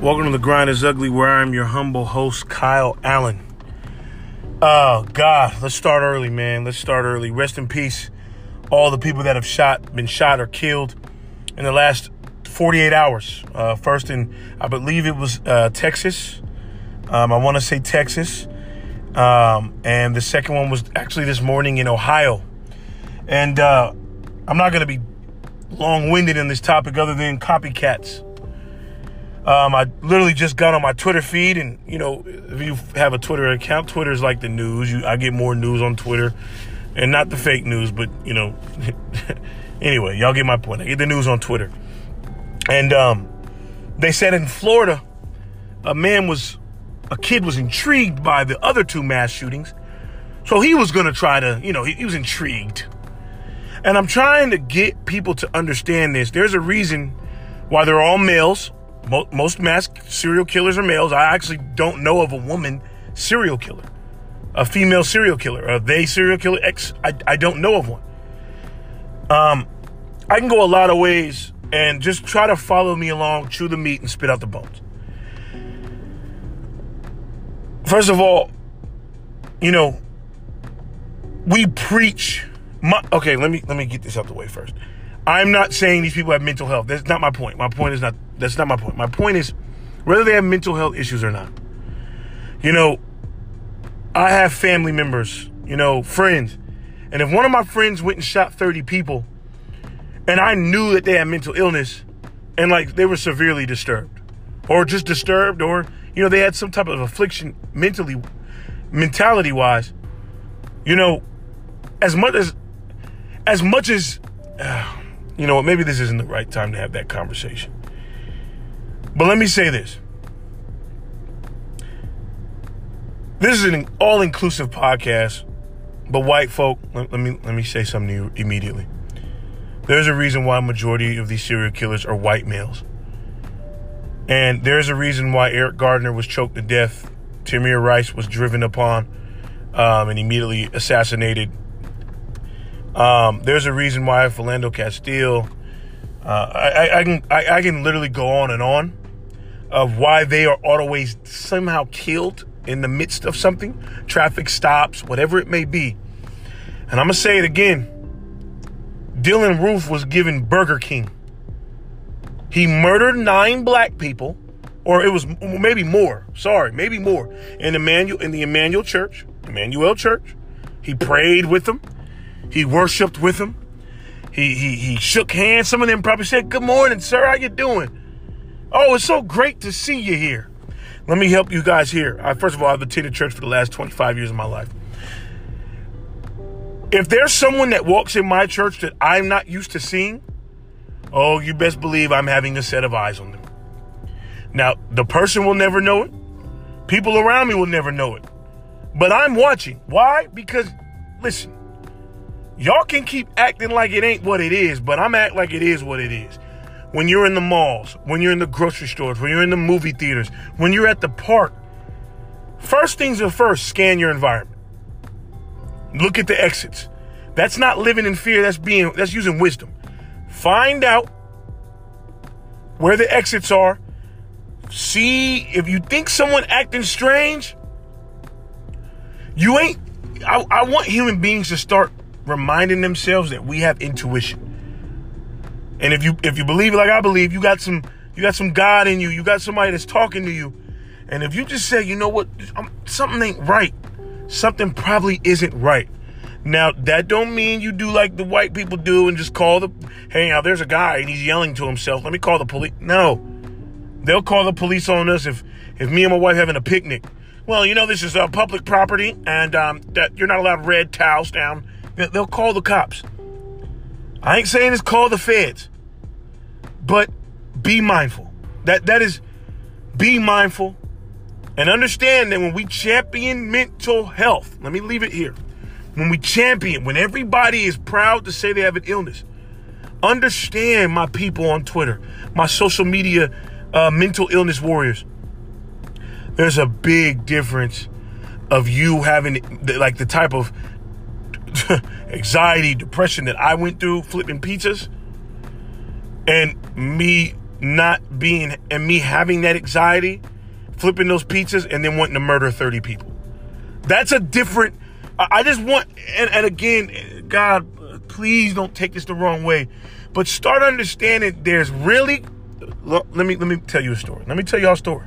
Welcome to the Grind is Ugly, where I'm your humble host, Kyle Allen. Oh God, let's start early, man. Let's start early. Rest in peace, all the people that have shot, been shot or killed in the last 48 hours. Uh, first in, I believe it was uh, Texas. Um, I want to say Texas, um, and the second one was actually this morning in Ohio. And uh, I'm not going to be long-winded in this topic, other than copycats. Um, I literally just got on my Twitter feed, and you know, if you have a Twitter account, Twitter is like the news. You, I get more news on Twitter, and not the fake news, but you know, anyway, y'all get my point. I get the news on Twitter, and um, they said in Florida, a man was, a kid was intrigued by the other two mass shootings, so he was gonna try to, you know, he, he was intrigued, and I'm trying to get people to understand this. There's a reason why they're all males most mass serial killers are males. I actually don't know of a woman serial killer, a female serial killer, a they serial killer. X. I, I don't know of one. Um, I can go a lot of ways and just try to follow me along, chew the meat, and spit out the bones. First of all, you know, we preach. My, okay, let me let me get this out the way first. I'm not saying these people have mental health. That's not my point. My point is not that's not my point. My point is whether they have mental health issues or not. You know, I have family members, you know, friends. And if one of my friends went and shot 30 people and I knew that they had mental illness and like they were severely disturbed or just disturbed or you know they had some type of affliction mentally mentality wise, you know, as much as as much as uh, you know what, maybe this isn't the right time to have that conversation. But let me say this. This is an all-inclusive podcast, but white folk, let, let me let me say something to you immediately. There's a reason why majority of these serial killers are white males. And there's a reason why Eric Gardner was choked to death, Tamir Rice was driven upon um, and immediately assassinated um, there's a reason why Philando Castile. Uh, I, I, can I, I, can literally go on and on of why they are always somehow killed in the midst of something, traffic stops, whatever it may be. And I'm gonna say it again. Dylann Roof was given Burger King. He murdered nine black people, or it was maybe more. Sorry, maybe more in Emanuel in the Emanuel Church, Emanuel Church. He prayed with them. He worshiped with him. He, he, he shook hands. Some of them probably said, good morning, sir. How you doing? Oh, it's so great to see you here. Let me help you guys here. I, first of all, I've attended church for the last 25 years of my life. If there's someone that walks in my church that I'm not used to seeing, oh, you best believe I'm having a set of eyes on them. Now, the person will never know it. People around me will never know it. But I'm watching. Why? Because, listen, Y'all can keep acting like it ain't what it is, but I'm act like it is what it is. When you're in the malls, when you're in the grocery stores, when you're in the movie theaters, when you're at the park, first things are first, scan your environment. Look at the exits. That's not living in fear, that's being that's using wisdom. Find out where the exits are. See if you think someone acting strange, you ain't I, I want human beings to start reminding themselves that we have intuition. And if you if you believe like I believe, you got some you got some God in you. You got somebody that's talking to you. And if you just say, you know what, I'm, something ain't right, something probably isn't right. Now that don't mean you do like the white people do and just call the hey now there's a guy and he's yelling to himself. Let me call the police. No, they'll call the police on us if if me and my wife having a picnic. Well, you know this is a public property and um, that you're not allowed red towels down They'll call the cops. I ain't saying it's call the feds, but be mindful. That that is be mindful and understand that when we champion mental health, let me leave it here. When we champion, when everybody is proud to say they have an illness, understand my people on Twitter, my social media uh, mental illness warriors. There's a big difference of you having like the type of anxiety, depression that I went through flipping pizzas, and me not being and me having that anxiety, flipping those pizzas, and then wanting to murder 30 people. That's a different. I just want, and, and again, God, please don't take this the wrong way, but start understanding there's really. Let me let me tell you a story. Let me tell y'all a story.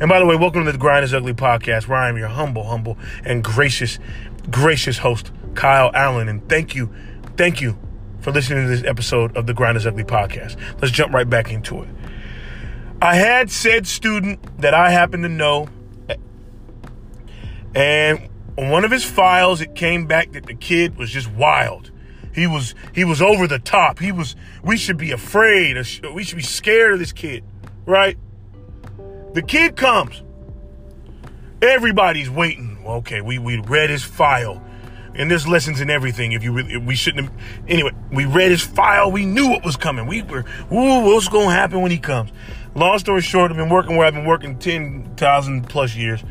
And by the way, welcome to the Grind is Ugly podcast, where I am your humble, humble, and gracious, gracious host, Kyle Allen. And thank you, thank you for listening to this episode of the Grind is Ugly podcast. Let's jump right back into it. I had said student that I happen to know, and on one of his files, it came back that the kid was just wild. He was he was over the top. He was. We should be afraid. we should be scared of this kid, right? The kid comes. Everybody's waiting. Okay, we we read his file and there's lessons in everything. If you really, we shouldn't have. Anyway, we read his file. We knew what was coming. We were, ooh, what's going to happen when he comes? Long story short, I've been working where I've been working 10,000 plus years.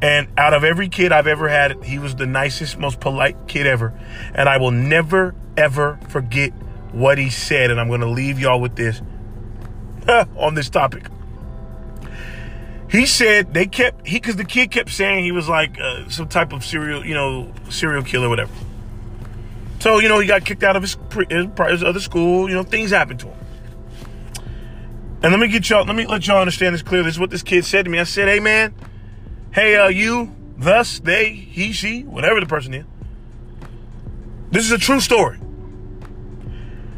And out of every kid I've ever had, he was the nicest, most polite kid ever. And I will never, ever forget what he said. And I'm going to leave y'all with this on this topic. He said they kept he because the kid kept saying he was like uh, some type of serial you know serial killer whatever. So you know he got kicked out of his, his, other school. You know things happened to him. And let me get y'all let me let y'all understand this clearly. This is what this kid said to me. I said, "Hey man, hey uh, you, thus, they, he, she, whatever the person is. This is a true story."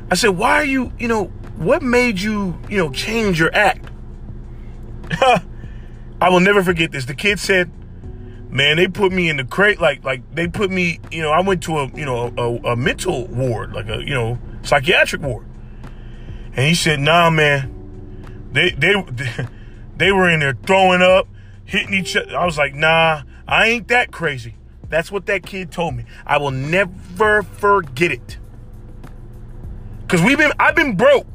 I said, "Why are you you know what made you you know change your act?" I will never forget this. The kid said, "Man, they put me in the crate like like they put me. You know, I went to a you know a, a mental ward, like a you know psychiatric ward." And he said, "Nah, man, they they they were in there throwing up, hitting each other." I was like, "Nah, I ain't that crazy." That's what that kid told me. I will never forget it. Cause we've been I've been broke,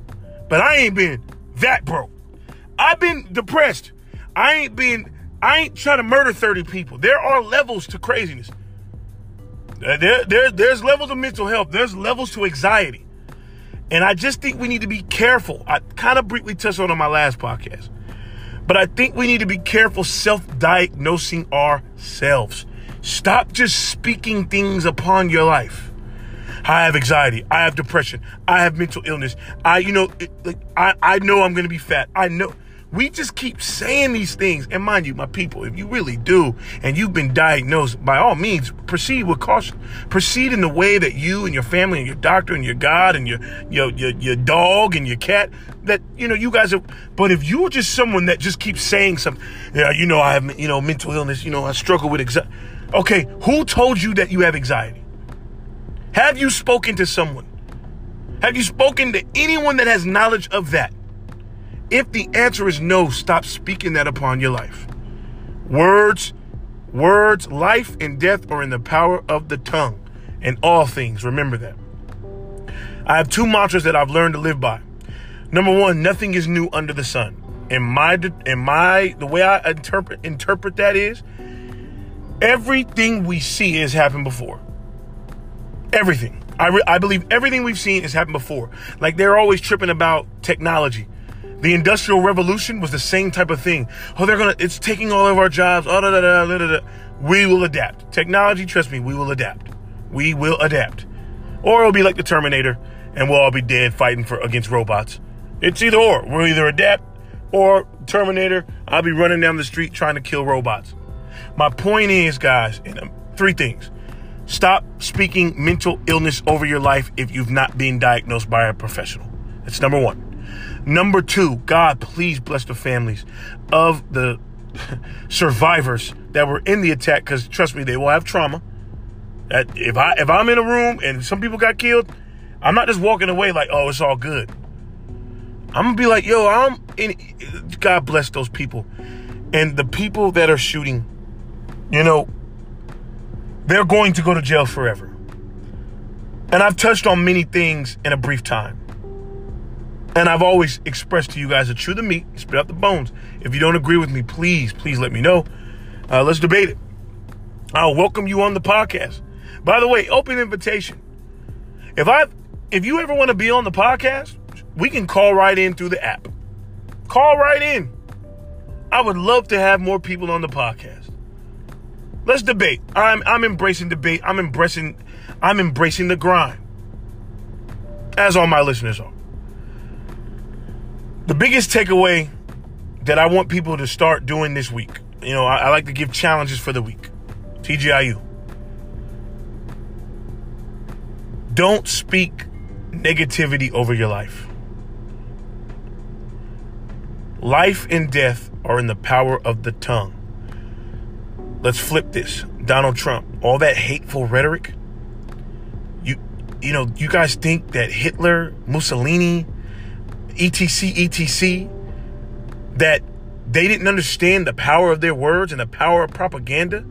but I ain't been that broke. I've been depressed. I ain't being, I ain't trying to murder 30 people. There are levels to craziness. There, there, there's levels of mental health. There's levels to anxiety. And I just think we need to be careful. I kind of briefly touched on on my last podcast. But I think we need to be careful self-diagnosing ourselves. Stop just speaking things upon your life. I have anxiety. I have depression. I have mental illness. I, you know, it, like, I, I know I'm going to be fat. I know. We just keep saying these things. And mind you, my people, if you really do and you've been diagnosed, by all means, proceed with caution. Proceed in the way that you and your family and your doctor and your God and your your your, your dog and your cat that you know you guys are but if you're just someone that just keeps saying something, yeah, you know, I have you know mental illness, you know, I struggle with anxiety. Okay, who told you that you have anxiety? Have you spoken to someone? Have you spoken to anyone that has knowledge of that? If the answer is no, stop speaking that upon your life. Words, words, life and death are in the power of the tongue. And all things, remember that. I have two mantras that I've learned to live by. Number one, nothing is new under the sun. In my, in my, the way I interpret interpret that is, everything we see has happened before. Everything. I, re- I believe everything we've seen has happened before. Like they're always tripping about technology. The Industrial Revolution was the same type of thing. Oh, they're gonna, it's taking all of our jobs. Oh, da, da, da, da, da. We will adapt. Technology, trust me, we will adapt. We will adapt. Or it'll be like the Terminator and we'll all be dead fighting for against robots. It's either or. We'll either adapt or Terminator, I'll be running down the street trying to kill robots. My point is, guys, um, three things. Stop speaking mental illness over your life if you've not been diagnosed by a professional. That's number one. Number two, God, please bless the families of the survivors that were in the attack, because trust me, they will have trauma. That if I if I'm in a room and some people got killed, I'm not just walking away like, oh, it's all good. I'm gonna be like, yo, I'm in, God bless those people. And the people that are shooting, you know, they're going to go to jail forever. And I've touched on many things in a brief time. And I've always expressed to you guys to chew the meat, spit out the bones. If you don't agree with me, please, please let me know. Uh, let's debate it. I'll welcome you on the podcast. By the way, open invitation. If I, if you ever want to be on the podcast, we can call right in through the app. Call right in. I would love to have more people on the podcast. Let's debate. I'm I'm embracing debate. I'm embracing I'm embracing the grind. As all my listeners are. The biggest takeaway that I want people to start doing this week. You know, I, I like to give challenges for the week. TGIU. Don't speak negativity over your life. Life and death are in the power of the tongue. Let's flip this. Donald Trump, all that hateful rhetoric. You you know, you guys think that Hitler, Mussolini, etc etc that they didn't understand the power of their words and the power of propaganda?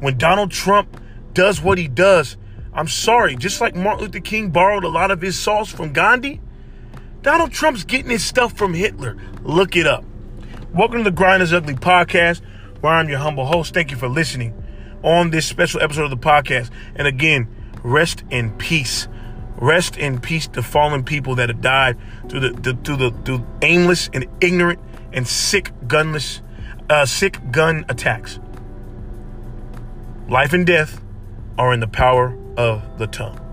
When Donald Trump does what he does, I'm sorry, just like Martin Luther King borrowed a lot of his sauce from Gandhi, Donald Trump's getting his stuff from Hitler. Look it up. Welcome to the Grind is Ugly podcast, where I'm your humble host. Thank you for listening on this special episode of the podcast. And again, rest in peace. Rest in peace to fallen people that have died through the, the through the through aimless and ignorant and sick gunless uh, sick gun attacks. Life and death are in the power of the tongue.